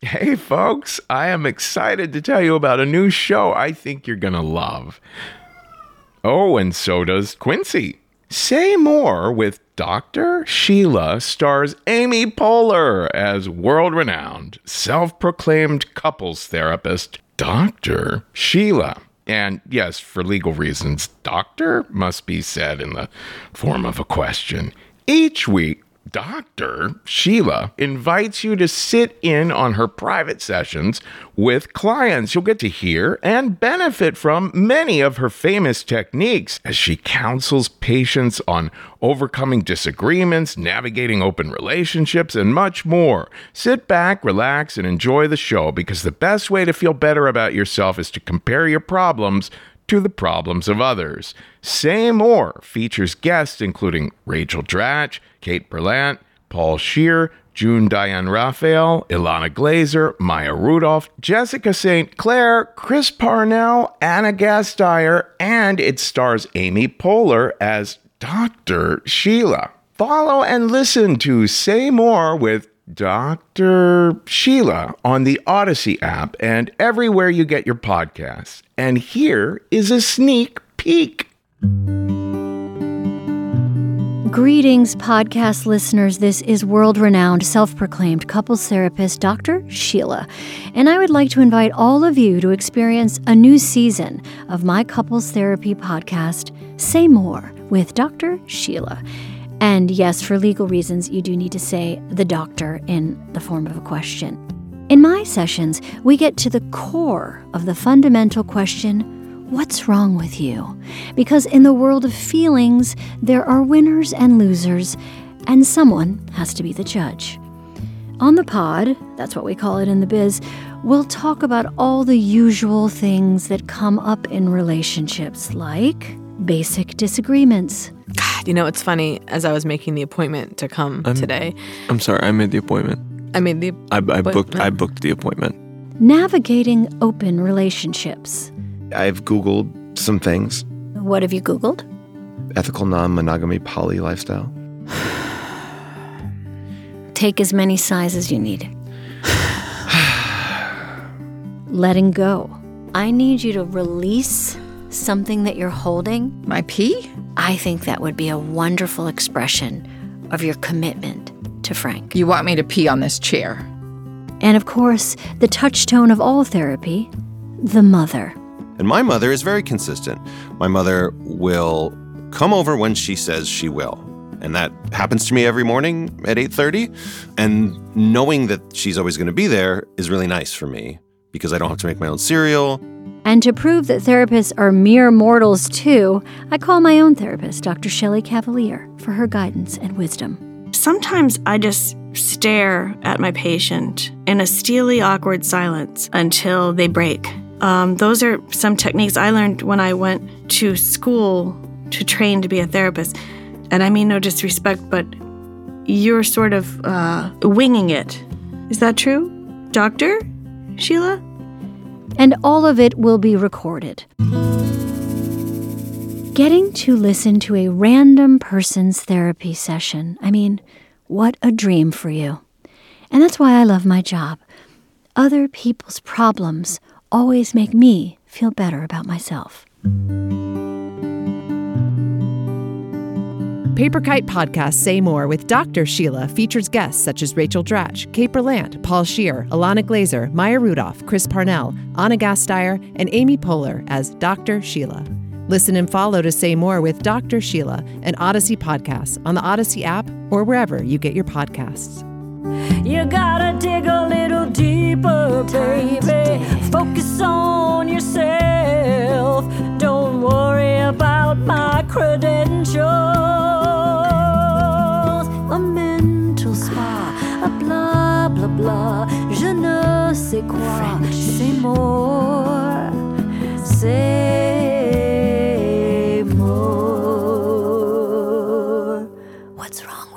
Hey, folks, I am excited to tell you about a new show I think you're going to love. Oh, and so does Quincy. Say More with Dr. Sheila stars Amy Poehler as world renowned, self proclaimed couples therapist, Dr. Sheila. And yes, for legal reasons, doctor must be said in the form of a question. Each week, Dr. Sheila invites you to sit in on her private sessions with clients. You'll get to hear and benefit from many of her famous techniques as she counsels patients on overcoming disagreements, navigating open relationships, and much more. Sit back, relax, and enjoy the show because the best way to feel better about yourself is to compare your problems to the problems of others. Say More features guests including Rachel Dratch, Kate Berlant, Paul Scheer, June Diane Raphael, Ilana Glazer, Maya Rudolph, Jessica St. Clair, Chris Parnell, Ana Gasteyer, and it stars Amy Poehler as Dr. Sheila. Follow and listen to Say More with Dr. Sheila on the Audacy app and everywhere you get your podcasts. And here is a sneak peek. Greetings, podcast listeners. This is world renowned, self proclaimed couples therapist Dr. Sheila. And I would like to invite all of you to experience a new season of my couples therapy podcast, Say More with Dr. Sheila. And yes, for legal reasons, you do need to say the doctor in the form of a question. In my sessions, we get to the core of the fundamental question what's wrong with you? Because in the world of feelings, there are winners and losers, and someone has to be the judge. On the pod, that's what we call it in the biz, we'll talk about all the usual things that come up in relationships, like basic disagreements. God, you know, it's funny. As I was making the appointment to come I'm- today, I'm sorry, I made the appointment. I made the I, I booked. I booked the appointment. Navigating open relationships. I've Googled some things What have you Googled? ethical non monogamy poly lifestyle. Take as many sighs as you need. Letting go. I need you to release something that you're holding. My pee? I think that would be a wonderful expression of your commitment to Frank. You want me to pee on this chair? And of course, the touchstone of all therapy, the mother. And my mother is very consistent. My mother will come over when she says she will. And that happens to me every morning at 8:30, and knowing that she's always going to be there is really nice for me because I don't have to make my own cereal. And to prove that therapists are mere mortals too, I call my own therapist, Dr. Shelley Cavalier, for her guidance and wisdom. Sometimes I just stare at my patient in a steely, awkward silence until they break. Um, those are some techniques I learned when I went to school to train to be a therapist. And I mean no disrespect, but you're sort of uh, winging it. Is that true, Doctor Sheila? And all of it will be recorded. Getting to listen to a random person's therapy session, I mean, what a dream for you. And that's why I love my job. Other people's problems always make me feel better about myself. Paper Kite Podcast Say More with Dr. Sheila features guests such as Rachel Dratch, Kate Berlant, Paul Scheer, Ilana Glazer, Maya Rudolph, Chris Parnell, Ana Gasteyer, and Amy Poehler as Dr. Sheila. Listen and follow to Say More with Dr. Sheila, an Audacy podcast on the Audacy app or wherever you get your podcasts. You gotta dig a little deeper, baby. Focus on c'est quoi ces mots Ces mots What's wrong?